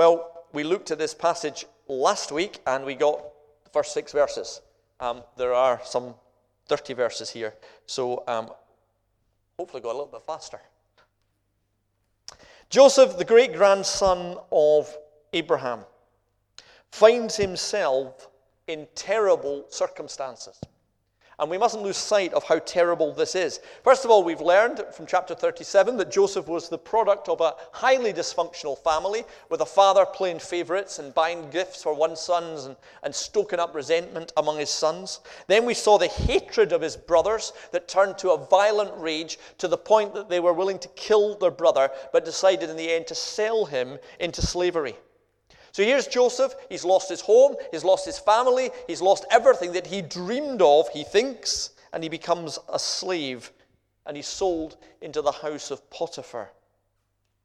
Well, we looked at this passage last week and we got the first six verses. Um, there are some 30 verses here, so um, hopefully go a little bit faster. Joseph, the great grandson of Abraham, finds himself in terrible circumstances. And we mustn't lose sight of how terrible this is. First of all, we've learned from chapter 37 that Joseph was the product of a highly dysfunctional family, with a father playing favorites and buying gifts for one sons and, and stoking up resentment among his sons. Then we saw the hatred of his brothers that turned to a violent rage to the point that they were willing to kill their brother, but decided in the end to sell him into slavery. So here's Joseph. He's lost his home, he's lost his family, he's lost everything that he dreamed of, he thinks, and he becomes a slave and he's sold into the house of Potiphar.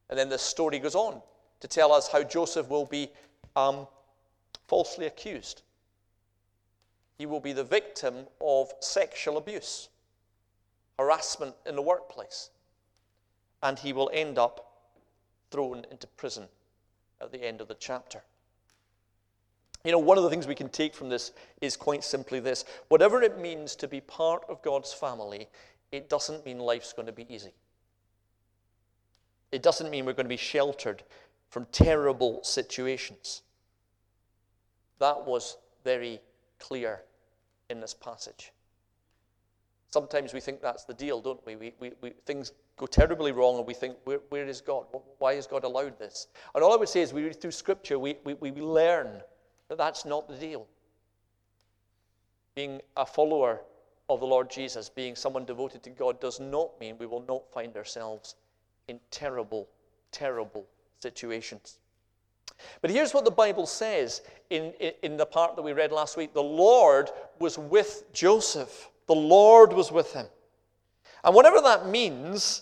And then the story goes on to tell us how Joseph will be um, falsely accused. He will be the victim of sexual abuse, harassment in the workplace, and he will end up thrown into prison at the end of the chapter. You know, one of the things we can take from this is quite simply this whatever it means to be part of God's family, it doesn't mean life's going to be easy. It doesn't mean we're going to be sheltered from terrible situations. That was very clear in this passage. Sometimes we think that's the deal, don't we? we, we, we things go terribly wrong and we think, where, where is God? Why has God allowed this? And all I would say is, we read through Scripture, we, we, we learn that that's not the deal. Being a follower of the Lord Jesus, being someone devoted to God, does not mean we will not find ourselves in terrible, terrible situations. But here's what the Bible says in, in, in, the part that we read last week the Lord was with Joseph, the Lord was with him. And whatever that means,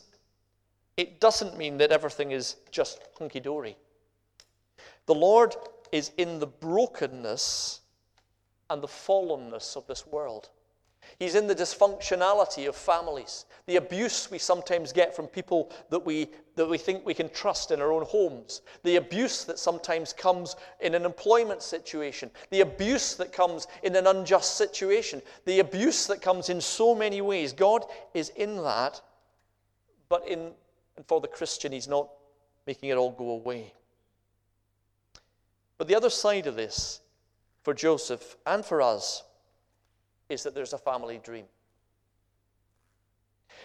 it doesn't mean that everything is just hunky dory. The Lord is in the brokenness and the fallenness of this world. He's in the dysfunctionality of families, the abuse we sometimes get from people that we, that we think we can trust in our own homes, the abuse that sometimes comes in an employment situation, the abuse that comes in an unjust situation, the abuse that comes in so many ways. God is in that, but in, and for the Christian, He's not making it all go away. But the other side of this, for Joseph and for us, is that there's a family dream.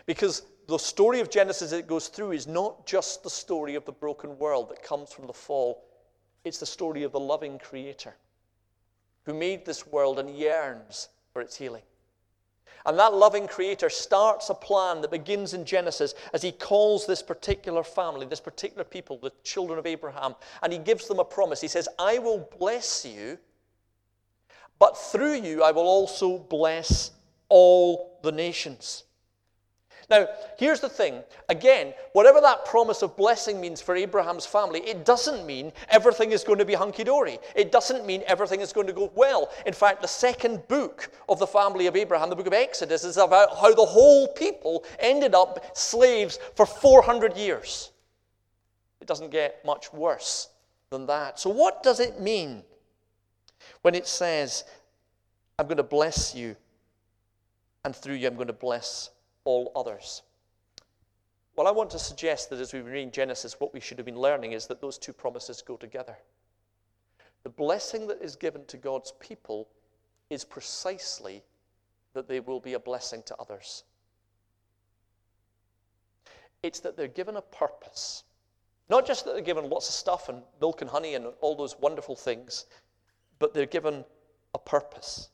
Because the story of Genesis it goes through is not just the story of the broken world that comes from the fall, it's the story of the loving Creator who made this world and yearns for its healing. And that loving Creator starts a plan that begins in Genesis as He calls this particular family, this particular people, the children of Abraham, and He gives them a promise. He says, I will bless you but through you I will also bless all the nations. Now, here's the thing. Again, whatever that promise of blessing means for Abraham's family, it doesn't mean everything is going to be hunky dory. It doesn't mean everything is going to go well. In fact, the second book of the family of Abraham, the book of Exodus, is about how the whole people ended up slaves for 400 years. It doesn't get much worse than that. So, what does it mean when it says, I'm going to bless you, and through you, I'm going to bless all others. Well, I want to suggest that as we read Genesis, what we should have been learning is that those two promises go together. The blessing that is given to God's people is precisely that they will be a blessing to others. It's that they're given a purpose. Not just that they're given lots of stuff and milk and honey and all those wonderful things, but they're given a purpose.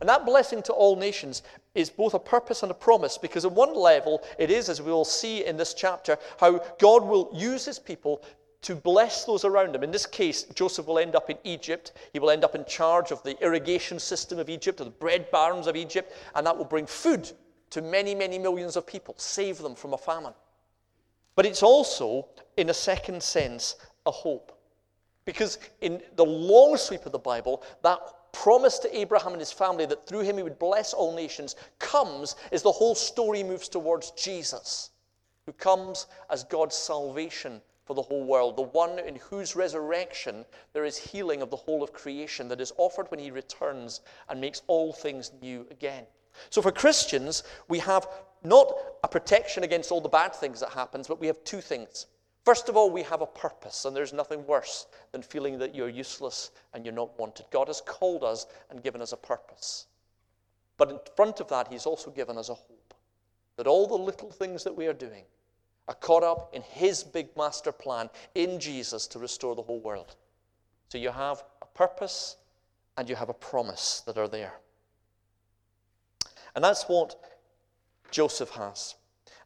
And that blessing to all nations is both a purpose and a promise because, at one level, it is, as we will see in this chapter, how God will use his people to bless those around him. In this case, Joseph will end up in Egypt. He will end up in charge of the irrigation system of Egypt, of the bread barns of Egypt, and that will bring food to many, many millions of people, save them from a famine. But it's also, in a second sense, a hope. Because in the long sweep of the Bible, that promise to Abraham and his family that through him he would bless all nations comes as the whole story moves towards Jesus, who comes as God's salvation for the whole world, the one in whose resurrection there is healing of the whole of creation that is offered when he returns and makes all things new again. So for Christians, we have not a protection against all the bad things that happens, but we have two things. First of all, we have a purpose, and there's nothing worse than feeling that you're useless and you're not wanted. God has called us and given us a purpose. But in front of that, He's also given us a hope that all the little things that we are doing are caught up in His big master plan in Jesus to restore the whole world. So you have a purpose and you have a promise that are there. And that's what Joseph has.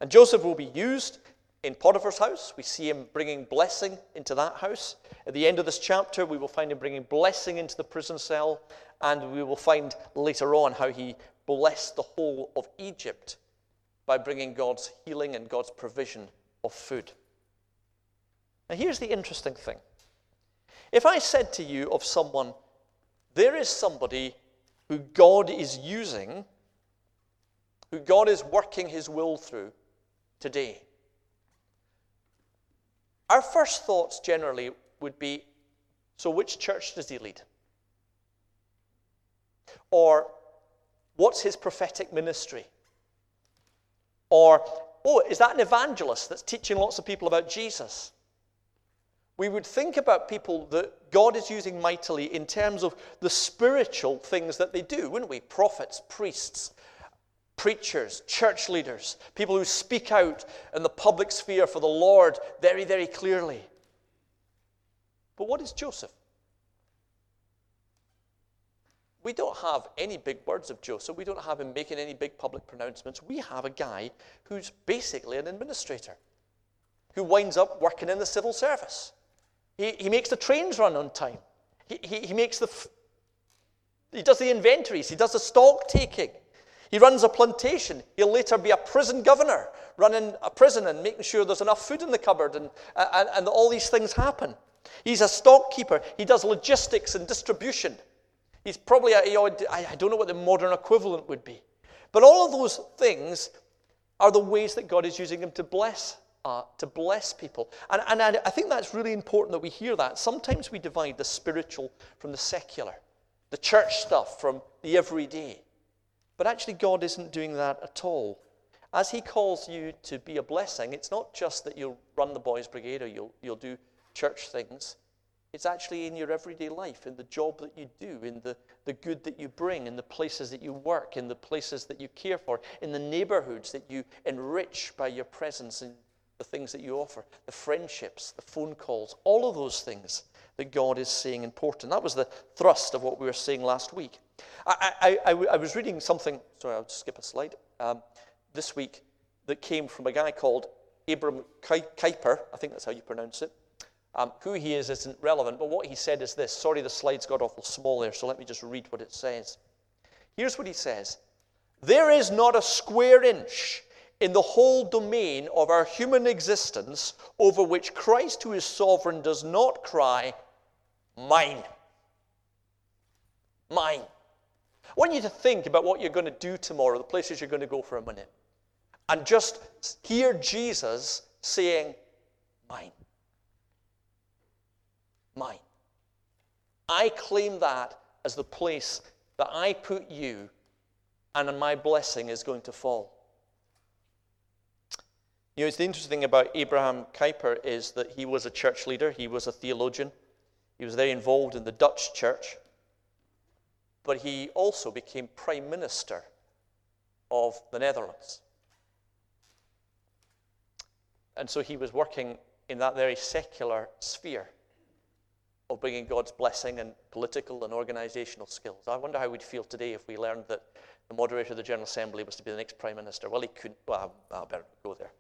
And Joseph will be used in Potiphar's house. We see him bringing blessing into that house. At the end of this chapter, we will find him bringing blessing into the prison cell. And we will find later on how he blessed the whole of Egypt by bringing God's healing and God's provision of food. Now, here's the interesting thing. If I said to you of someone, there is somebody who God is using, who God is working his will through today, our first thoughts generally would be so, which church does he lead? Or, what's his prophetic ministry? Or, oh, is that an evangelist that's teaching lots of people about Jesus? We would think about people that God is using mightily in terms of the spiritual things that they do, wouldn't we? Prophets, priests, preachers, church leaders, people who speak out in the public sphere for the Lord very, very clearly. But what is Joseph? we don't have any big words of Joseph. We don't have him making any big public pronouncements. We have a guy who's basically an administrator who winds up working in the civil service. He, he makes the trains run on time. He, he, he makes the, he does the inventories. He does the stock taking. He runs a plantation. He'll later be a prison governor, running a prison and making sure there's enough food in the cupboard and, and, and all these things happen. He's a stock keeper. He does logistics and distribution. He's probably, a, you know, I don't know what the modern equivalent would be. But all of those things are the ways that God is using him to bless, uh, to bless people. And, and I, I think that's really important that we hear that. Sometimes we divide the spiritual from the secular, the church stuff from the everyday. But actually, God isn't doing that at all. As He calls you to be a blessing, it's not just that you'll run the boys' brigade or you'll, you'll do church things. It's actually in your everyday life, in the job that you do, in the, the good that you bring, in the places that you work, in the places that you care for, in the neighborhoods that you enrich by your presence and the things that you offer, the friendships, the phone calls, all of those things that God is saying important. That was the thrust of what we were saying last week. I, I, I, I was reading something, sorry, I'll skip a slide, um, this week that came from a guy called Abram Kuyper, I think that's how you pronounce it. Um, who he is isn't relevant, but what he said is this. Sorry, the slides got awful small there, so let me just read what it says. Here's what he says There is not a square inch in the whole domain of our human existence over which Christ, who is sovereign, does not cry, Mine. Mine. I want you to think about what you're going to do tomorrow, the places you're going to go for a minute, and just hear Jesus saying, Mine mine. I claim that as the place that I put you, and my blessing is going to fall. You know, it's the interesting thing about Abraham Kuyper is that he was a church leader, he was a theologian, he was very involved in the Dutch church, but he also became prime minister of the Netherlands. And so he was working in that very secular sphere of bringing God's blessing and political and organizational skills. I wonder how we'd feel today if we learned that the moderator of the General Assembly was to be the next Prime Minister. Well, he couldn't. Well, I better go there.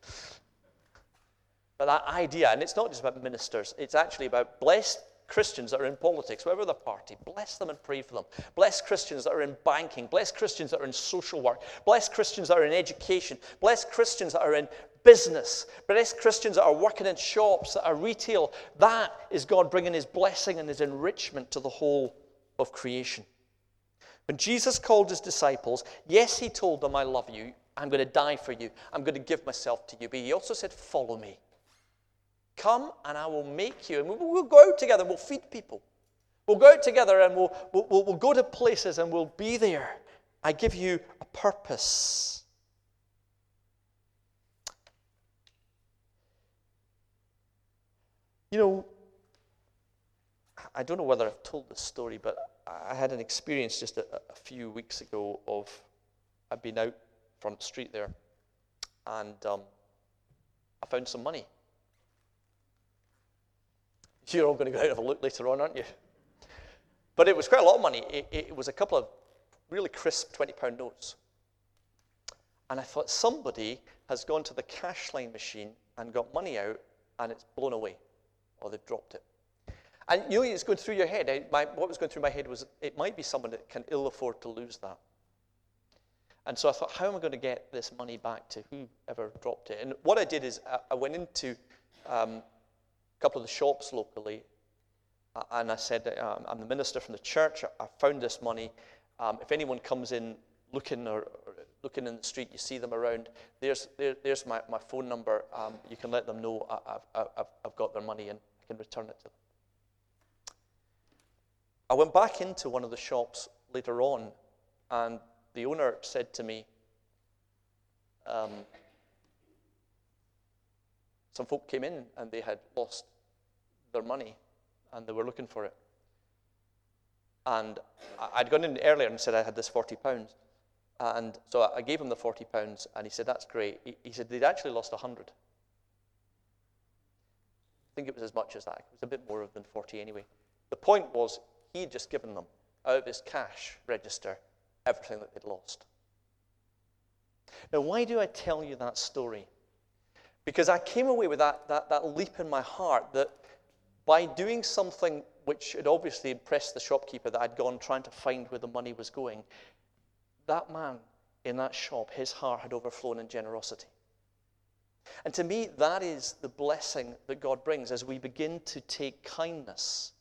But that idea, and it's not just about ministers, it's actually about blessed Christians that are in politics, whatever the party, bless them and pray for them. Bless Christians that are in banking. Bless Christians that are in social work. Bless Christians that are in education. Bless Christians that are in business. Bless Christians that are working in shops, that are retail. That is God bringing his blessing and his enrichment to the whole of creation. When Jesus called his disciples, yes, he told them, I love you. I'm going to die for you. I'm going to give myself to you. But he also said, Follow me. Come and I will make you. And we'll, we'll go out together and we'll feed people. We'll go out together and we'll, we'll, we'll go to places and we'll be there. I give you a purpose. You know, I don't know whether I've told this story, but I had an experience just a, a few weeks ago of I'd been out front street there, and um, I found some money. You're all going to go out and have a look later on, aren't you? But it was quite a lot of money. It, it was a couple of really crisp 20 pound notes. And I thought somebody has gone to the cash line machine and got money out and it's blown away or they've dropped it. And you know, it's going through your head. I, my, what was going through my head was it might be someone that can ill afford to lose that. And so I thought, how am I going to get this money back to whoever dropped it? And what I did is I, I went into um, couple of the shops locally and I said, um, I'm the minister from the church. I, found this money. Um, if anyone comes in looking or, or, looking in the street, you see them around, there's, there, there's my, my phone number. Um, you can let them know I, have I've, I've got their money and I can return it to them. I went back into one of the shops later on, and the owner said to me, um, some folk came in and they had lost their money and they were looking for it. And I'd gone in earlier and said I had this 40 pounds. And so I gave him the 40 pounds and he said, That's great. He, said they'd actually lost 100. I think it was as much as that. It was a bit more than 40 anyway. The point was, he had just given them out of his cash register everything that they'd lost. Now, why do I tell you that story? Because I came away with that, that, that leap in my heart that by doing something which had obviously impressed the shopkeeper that I'd gone trying to find where the money was going, that man in that shop, his heart had overflown in generosity. And to me, that is the blessing that God brings as we begin to take kindness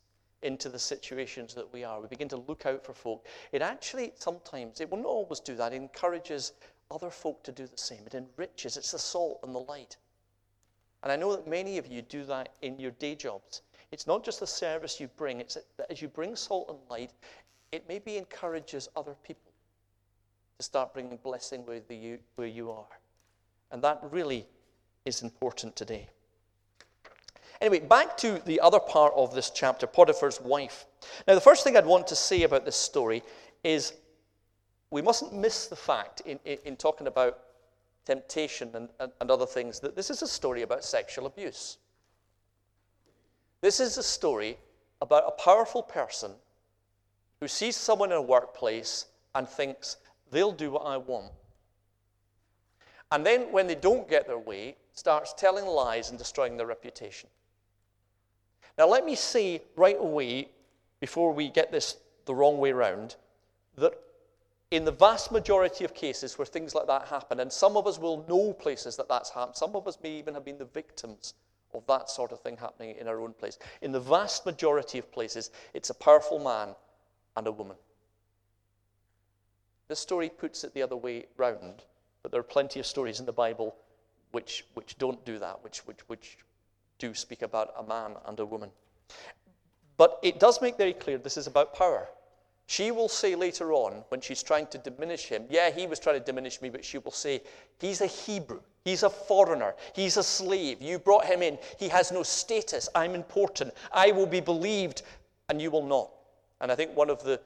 into the situations that we are. We begin to look out for folk. It actually, sometimes, it will not always do that. It encourages other folk to do the same. It enriches. It's the salt and the light. And I know that many of you do that in your day jobs. It's not just the service you bring, it's that as you bring salt and light, it maybe encourages other people to start bringing blessing where you, where you are. And that really is important today. Anyway, back to the other part of this chapter Potiphar's wife. Now, the first thing I'd want to say about this story is we mustn't miss the fact in, in, in talking about temptation and, and, and other things that this is a story about sexual abuse. This is a story about a powerful person who sees someone in a workplace and thinks, they'll do what I want. And then, when they don't get their way, starts telling lies and destroying their reputation. Now, let me say right away, before we get this the wrong way round, that in the vast majority of cases where things like that happen, and some of us will know places that that's happened, some of us may even have been the victims of that sort of thing happening in our own place. In the vast majority of places, it's a powerful man and a woman. This story puts it the other way round, but there are plenty of stories in the Bible which, which don't do that, which, which, which do speak about a man and a woman. But it does make very clear this is about power. She will say later on, when she's trying to diminish him, yeah, he was trying to diminish me, but she will say, he's a Hebrew. He's a foreigner. He's a slave. You brought him in. He has no status. I'm important. I will be believed, and you will not. And I think one of the,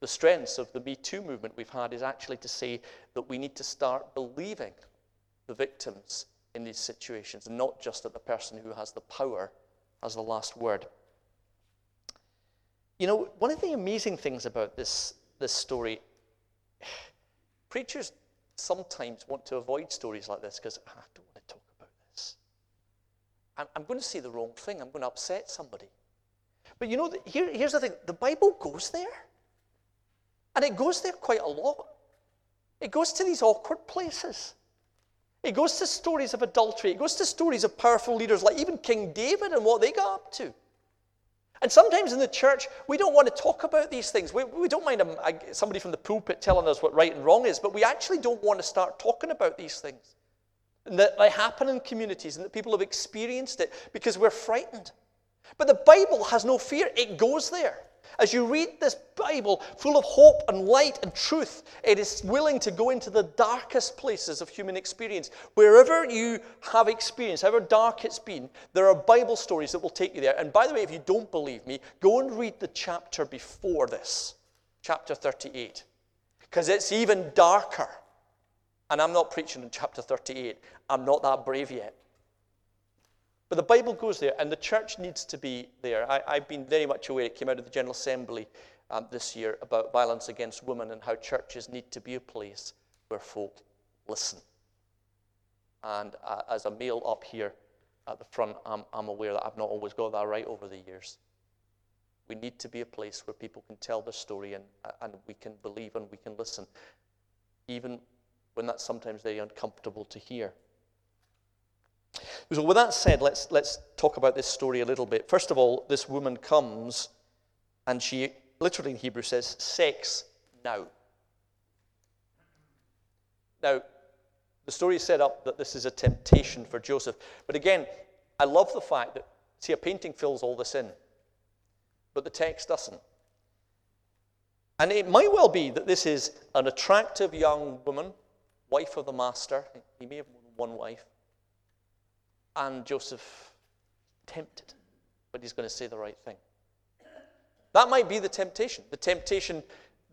the strengths of the Me Too movement we've had is actually to say that we need to start believing the victims in these situations, not just that the person who has the power has the last word. You know, one of the amazing things about this, this story, preachers sometimes want to avoid stories like this because ah, I don't want to talk about this. I'm, I'm, going to say the wrong thing. I'm going to upset somebody. But you know, here, here's the thing the Bible goes there. And it goes there quite a lot. It goes to these awkward places. It goes to stories of adultery. It goes to stories of powerful leaders like even King David and what they got up to. And sometimes in the church, we don't want to talk about these things. We, we don't mind a, somebody from the pulpit telling us what right and wrong is, but we actually don't want to start talking about these things. And that they happen in communities and that people have experienced it because we're frightened. But the Bible has no fear, it goes there. As you read this Bible full of hope and light and truth, it is willing to go into the darkest places of human experience. Wherever you have experience, however dark it's been, there are Bible stories that will take you there. And by the way, if you don't believe me, go and read the chapter before this, chapter 38, because it's even darker. And I'm not preaching in chapter 38, I'm not that brave yet. But the Bible goes there, and the church needs to be there. I, have been very much aware, it came out of the General Assembly um, this year about violence against women and how churches need to be a place where folk listen. And uh, as a male up here at the front, I'm, I'm aware that I've not always got that right over the years. We need to be a place where people can tell their story and, uh, and we can believe and we can listen, even when that's sometimes very uncomfortable to hear. So, with that said, let's, let's talk about this story a little bit. First of all, this woman comes and she literally in Hebrew says, sex now. Now, the story is set up that this is a temptation for Joseph. But again, I love the fact that, see, a painting fills all this in, but the text doesn't. And it might well be that this is an attractive young woman, wife of the master. He may have more than one wife and Joseph tempted, but he's going to say the right thing. That might be the temptation, the temptation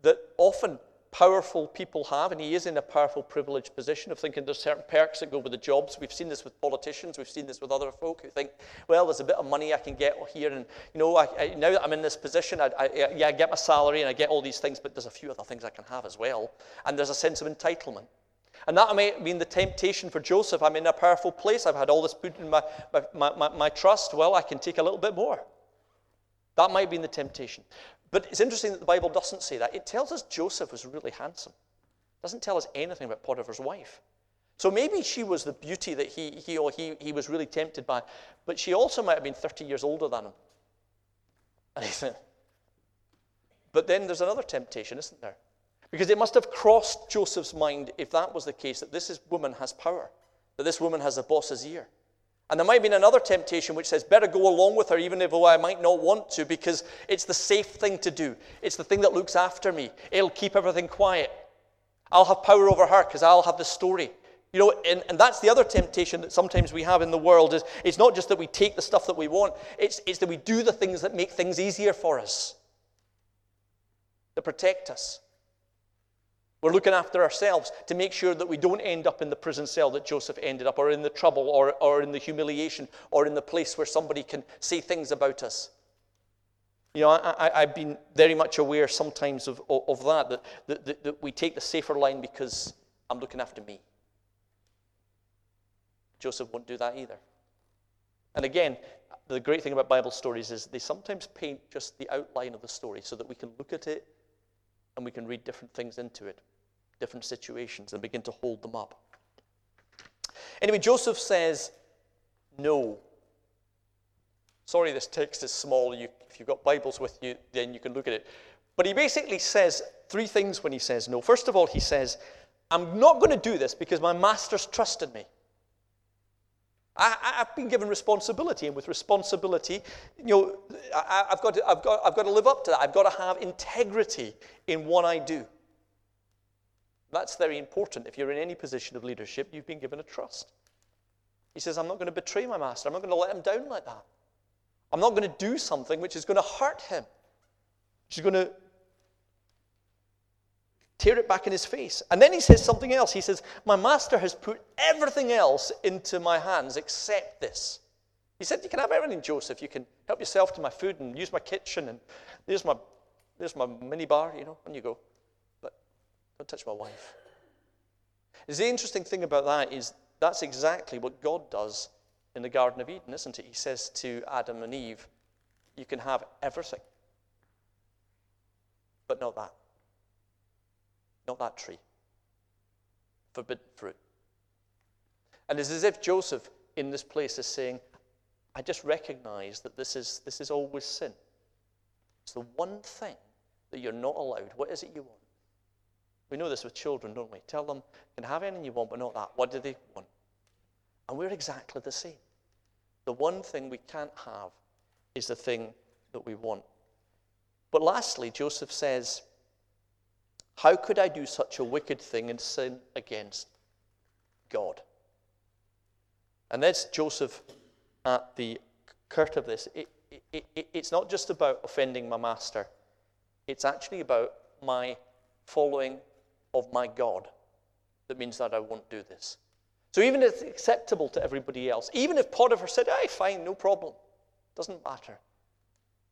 that often powerful people have, and he is in a powerful, privileged position of thinking there's certain perks that go with the jobs. We've seen this with politicians, we've seen this with other folk who think, well, there's a bit of money I can get here, and you know, I, I, now that I'm in this position, I, yeah, I get my salary and I get all these things, but there's a few other things I can have as well, and there's a sense of entitlement. And that may have been the temptation for Joseph. I'm in a powerful place. I've had all this put in my, my, my, my, trust. Well, I can take a little bit more. That might have been the temptation. But it's interesting that the Bible doesn't say that. It tells us Joseph was really handsome. It doesn't tell us anything about Potiphar's wife. So maybe she was the beauty that he, he, or he, he was really tempted by, but she also might have been 30 years older than him. but then there's another temptation, isn't there? Because it must have crossed Joseph's mind, if that was the case, that this woman has power, that this woman has a boss's ear. And there might have been another temptation which says, better go along with her, even if oh, I might not want to, because it's the safe thing to do. It's the thing that looks after me. It'll keep everything quiet. I'll have power over her because I'll have the story. You know, and, and that's the other temptation that sometimes we have in the world is it's not just that we take the stuff that we want, it's, it's that we do the things that make things easier for us, that protect us. We're looking after ourselves to make sure that we don't end up in the prison cell that Joseph ended up, or in the trouble, or, or in the humiliation, or in the place where somebody can say things about us. You know, I, have been very much aware sometimes of, of, of that, that, that, that, that we take the safer line because I'm looking after me. Joseph won't do that either. And again, the great thing about Bible stories is they sometimes paint just the outline of the story so that we can look at it and we can read different things into it, different situations, and begin to hold them up. Anyway, Joseph says, No. Sorry, this text is small. You, if you've got Bibles with you, then you can look at it. But he basically says three things when he says no. First of all, he says, I'm not going to do this because my master's trusted me. I, have been given responsibility, and with responsibility, you know, I, have got to, I've, got, I've got to live up to that. I've got to have integrity in what I do. That's very important. If you're in any position of leadership, you've been given a trust. He says, I'm not going to betray my master. I'm not going to let him down like that. I'm not going to do something which is going to hurt him, which is going to tear it back in his face. And then he says something else. He says, My master has put everything else into my hands except this. He said, You can have everything, Joseph. You can help yourself to my food and use my kitchen, and there's my, there's my mini bar, you know, on you go. Don't touch my wife. The interesting thing about that is that's exactly what God does in the Garden of Eden, isn't it? He says to Adam and Eve, You can have everything, but not that. Not that tree. Forbidden fruit. And it's as if Joseph in this place is saying, I just recognize that this is, this is always sin. It's the one thing that you're not allowed. What is it you want? We know this with children, don't we? Tell them, you can have anything you want, but not that. What do they want? And we're exactly the same. The one thing we can't have is the thing that we want. But lastly, Joseph says, How could I do such a wicked thing and sin against God? And that's Joseph at the curt of this. It, it, it, it's not just about offending my master, it's actually about my following of my God that means that I won't do this. So even if it's acceptable to everybody else, even if Potiphar said, "I fine, no problem," doesn't matter.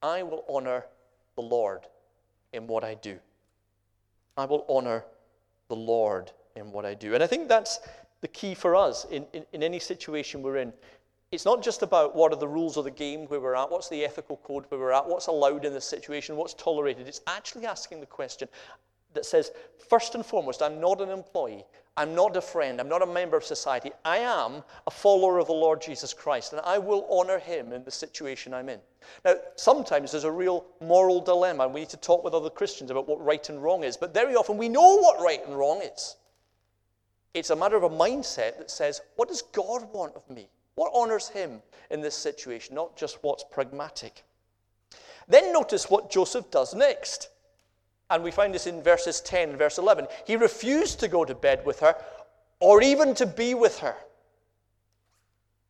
I will honor the Lord in what I do. I will honor the Lord in what I do. And I think that's the key for us in, in, in, any situation we're in. It's not just about what are the rules of the game where we're at, what's the ethical code where we're at, what's allowed in this situation, what's tolerated. It's actually asking the question that says, first and foremost, I'm not an employee, I'm not a friend, I'm not a member of society. I am a follower of the Lord Jesus Christ, and I will honor him in the situation I'm in. Now, sometimes there's a real moral dilemma, and we need to talk with other Christians about what right and wrong is, but very often we know what right and wrong is. It's a matter of a mindset that says, what does God want of me? What honors him in this situation, not just what's pragmatic. Then notice what Joseph does next. And we find this in verses 10 and verse 11. He refused to go to bed with her or even to be with her.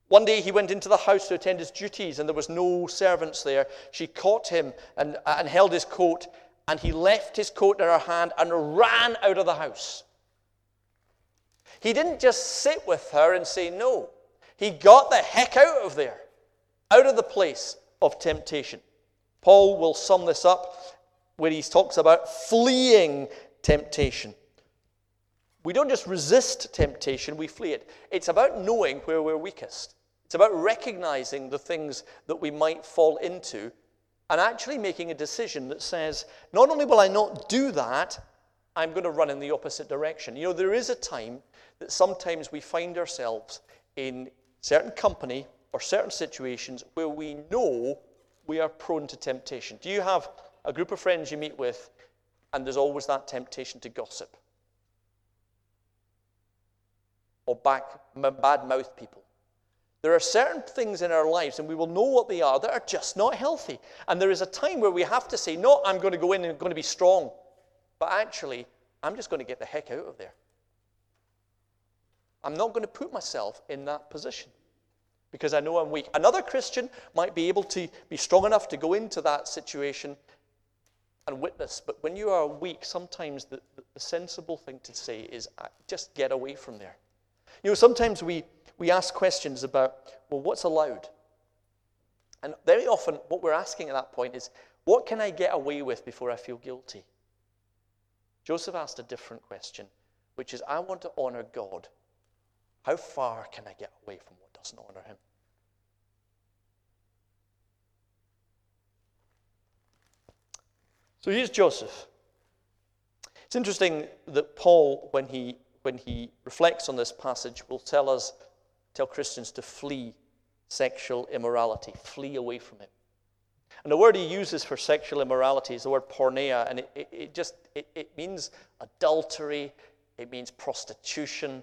One day he went into the house to attend his duties, and there was no servants there. She caught him and, uh, and held his coat, and he left his coat in her hand and ran out of the house. He didn't just sit with her and say no, he got the heck out of there, out of the place of temptation. Paul will sum this up where he talks about fleeing temptation. We don't just resist temptation, we flee it. It's about knowing where we're weakest. It's about recognizing the things that we might fall into and actually making a decision that says, not only will I not do that, I'm going to run in the opposite direction. You know, there is a time that sometimes we find ourselves in certain company or certain situations where we know we are prone to temptation. Do you have a group of friends you meet with, and there's always that temptation to gossip or back, bad mouth people. There are certain things in our lives, and we will know what they are, that are just not healthy. And there is a time where we have to say, No, I'm going to go in and I'm going to be strong. But actually, I'm just going to get the heck out of there. I'm not going to put myself in that position because I know I'm weak. Another Christian might be able to be strong enough to go into that situation and witness. But when you are weak, sometimes the, the sensible thing to say is uh, just get away from there. You know, sometimes we, we ask questions about, well, what's allowed? And very often, what we're asking at that point is, what can I get away with before I feel guilty? Joseph asked a different question, which is, I want to honor God. How far can I get away from what doesn't honor him? So here's Joseph. It's interesting that Paul, when he, when he reflects on this passage, will tell us, tell Christians to flee sexual immorality, flee away from it. And the word he uses for sexual immorality is the word porneia, and it, it, it just it, it means adultery, it means prostitution,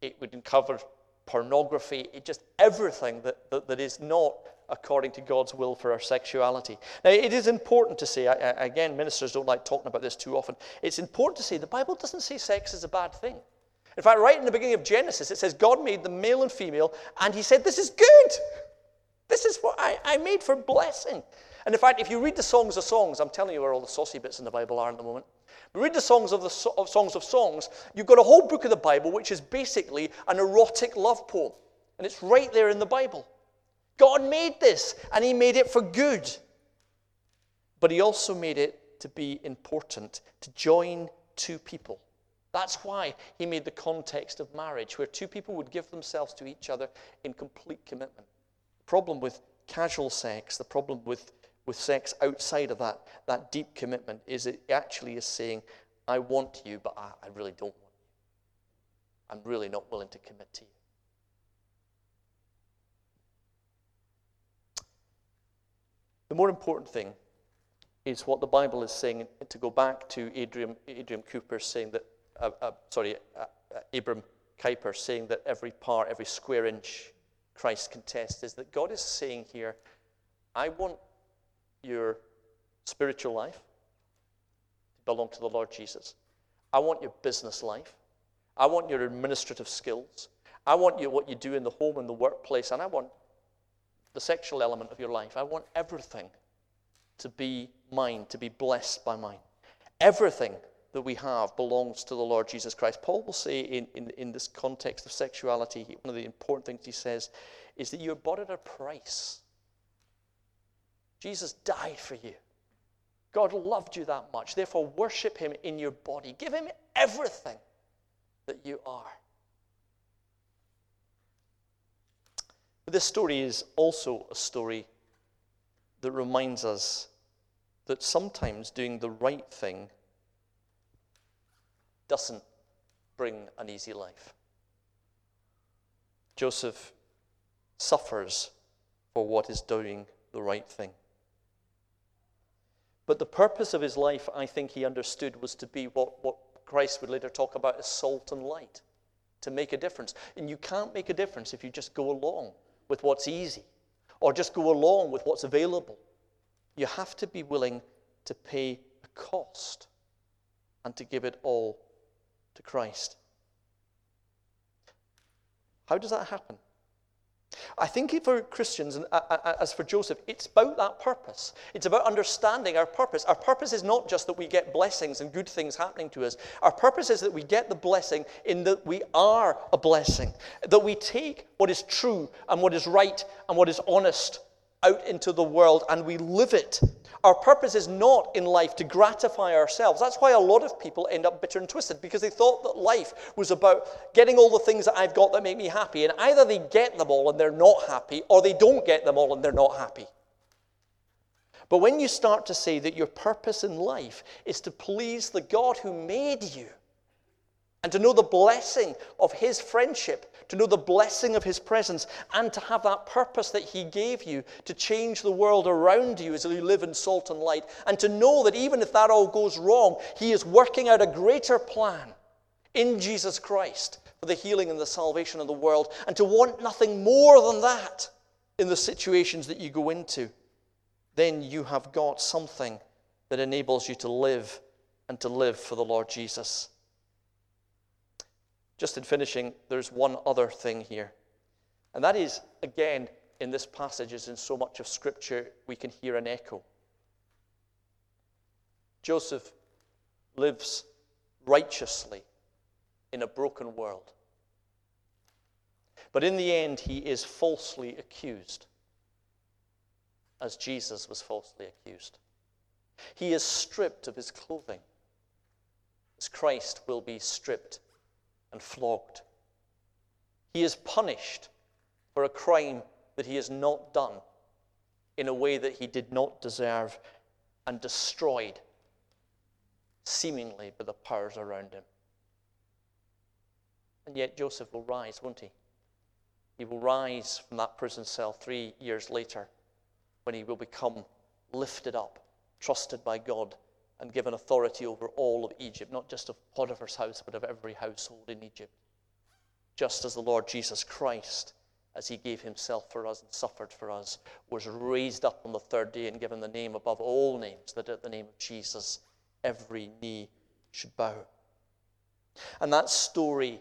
it would cover pornography, it just everything that, that, that is not according to God's will for our sexuality. Now, it is important to say, again, ministers don't like talking about this too often. It's important to say the Bible doesn't say sex is a bad thing. In fact, right in the beginning of Genesis, it says God made the male and female, and He said, This is good. This is what I, I made for blessing. And in fact, if you read the Songs of Songs, I'm telling you where all the saucy bits in the Bible are in the moment. But read the Songs of the of Songs of Songs, you've got a whole book of the Bible which is basically an erotic love poem. And it's right there in the Bible. God made this, and He made it for good. But He also made it to be important, to join two people. That's why He made the context of marriage, where two people would give themselves to each other in complete commitment. The problem with casual sex, the problem with, with sex outside of that, that deep commitment, is it actually is saying, I want you, but I, I really don't want you. I'm really not willing to commit to you. The more important thing is what the Bible is saying. To go back to Adrian, Adrian Cooper saying that, uh, uh, sorry, uh, Abram Kuyper saying that every part, every square inch Christ can test, is that God is saying here, I want your spiritual life to belong to the Lord Jesus. I want your business life. I want your administrative skills. I want you what you do in the home and the workplace, and I want the sexual element of your life. I want everything to be mine, to be blessed by mine. Everything that we have belongs to the Lord Jesus Christ. Paul will say in, in, in this context of sexuality, one of the important things he says is that you're bought at a price. Jesus died for you. God loved you that much. Therefore, worship him in your body. Give him everything that you are. But this story is also a story that reminds us that sometimes doing the right thing doesn't bring an easy life. Joseph suffers for what is doing the right thing. But the purpose of his life, I think he understood, was to be what, what Christ would later talk about as salt and light, to make a difference. And you can't make a difference if you just go along with what's easy or just go along with what's available. You have to be willing to pay a cost and to give it all to Christ. How does that happen? I think for Christians, and uh, uh, uh, as for Joseph, it's about that purpose. It's about understanding our purpose. Our purpose is not just that we get blessings and good things happening to us. Our purpose is that we get the blessing in that we are a blessing, that we take what is true and what is right and what is honest out into the world and we live it our purpose is not in life to gratify ourselves. That's why a lot of people end up bitter and twisted because they thought that life was about getting all the things that I've got that make me happy. And either they get them all and they're not happy, or they don't get them all and they're not happy. But when you start to say that your purpose in life is to please the God who made you, and to know the blessing of His friendship, to know the blessing of His presence, and to have that purpose that He gave you to change the world around you as you live in salt and light, and to know that even if that all goes wrong, He is working out a greater plan in Jesus Christ for the healing and the salvation of the world, and to want nothing more than that in the situations that you go into, then you have got something that enables you to live and to live for the Lord Jesus. Just in finishing, there's one other thing here. And that is, again, in this passage, as in so much of Scripture, we can hear an echo. Joseph lives righteously in a broken world. But in the end, he is falsely accused, as Jesus was falsely accused. He is stripped of his clothing, as Christ will be stripped and flogged. He is punished for a crime that he has not done in a way that he did not deserve and destroyed, seemingly by the powers around him. And yet Joseph will rise, won't he? He will rise from that prison cell three years later when he will become lifted up, trusted by God, and given authority over all of Egypt, not just of Potiphar's house, but of every household in Egypt. Just as the Lord Jesus Christ, as he gave himself for us and suffered for us, was raised up on the third day and given the name above all names, that at the name of Jesus every knee should bow. And that story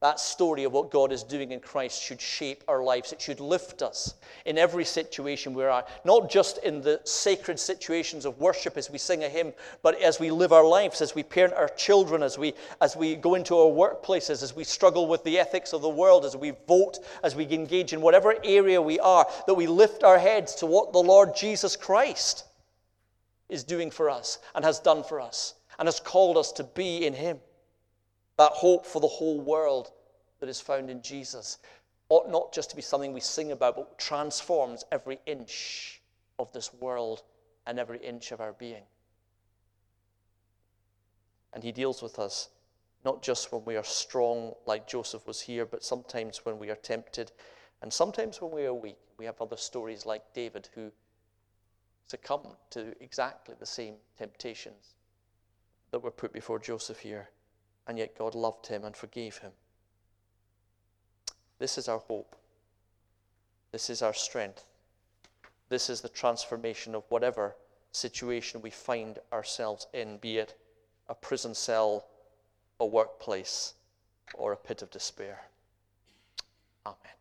that story of what God is doing in Christ should shape our lives. It should lift us in every situation we are, not just in the sacred situations of worship as we sing a hymn, but as we live our lives, as we parent our children, as we, as we go into our workplaces, as we struggle with the ethics of the world, as we vote, as we engage in whatever area we are, that we lift our heads to what the Lord Jesus Christ is doing for us and has done for us and has called us to be in Him that hope for the whole world that is found in Jesus ought not just to be something we sing about, but transforms every inch of this world and every inch of our being. And he deals with us not just when we are strong, like Joseph was here, but sometimes when we are tempted, and sometimes when we are weak. We have other stories like David who succumbed to exactly the same temptations that were put before Joseph here and yet God loved him and forgave him. This is our hope. This is our strength. This is the transformation of whatever situation we find ourselves in, be it a prison cell, a workplace, or a pit of despair. Amen.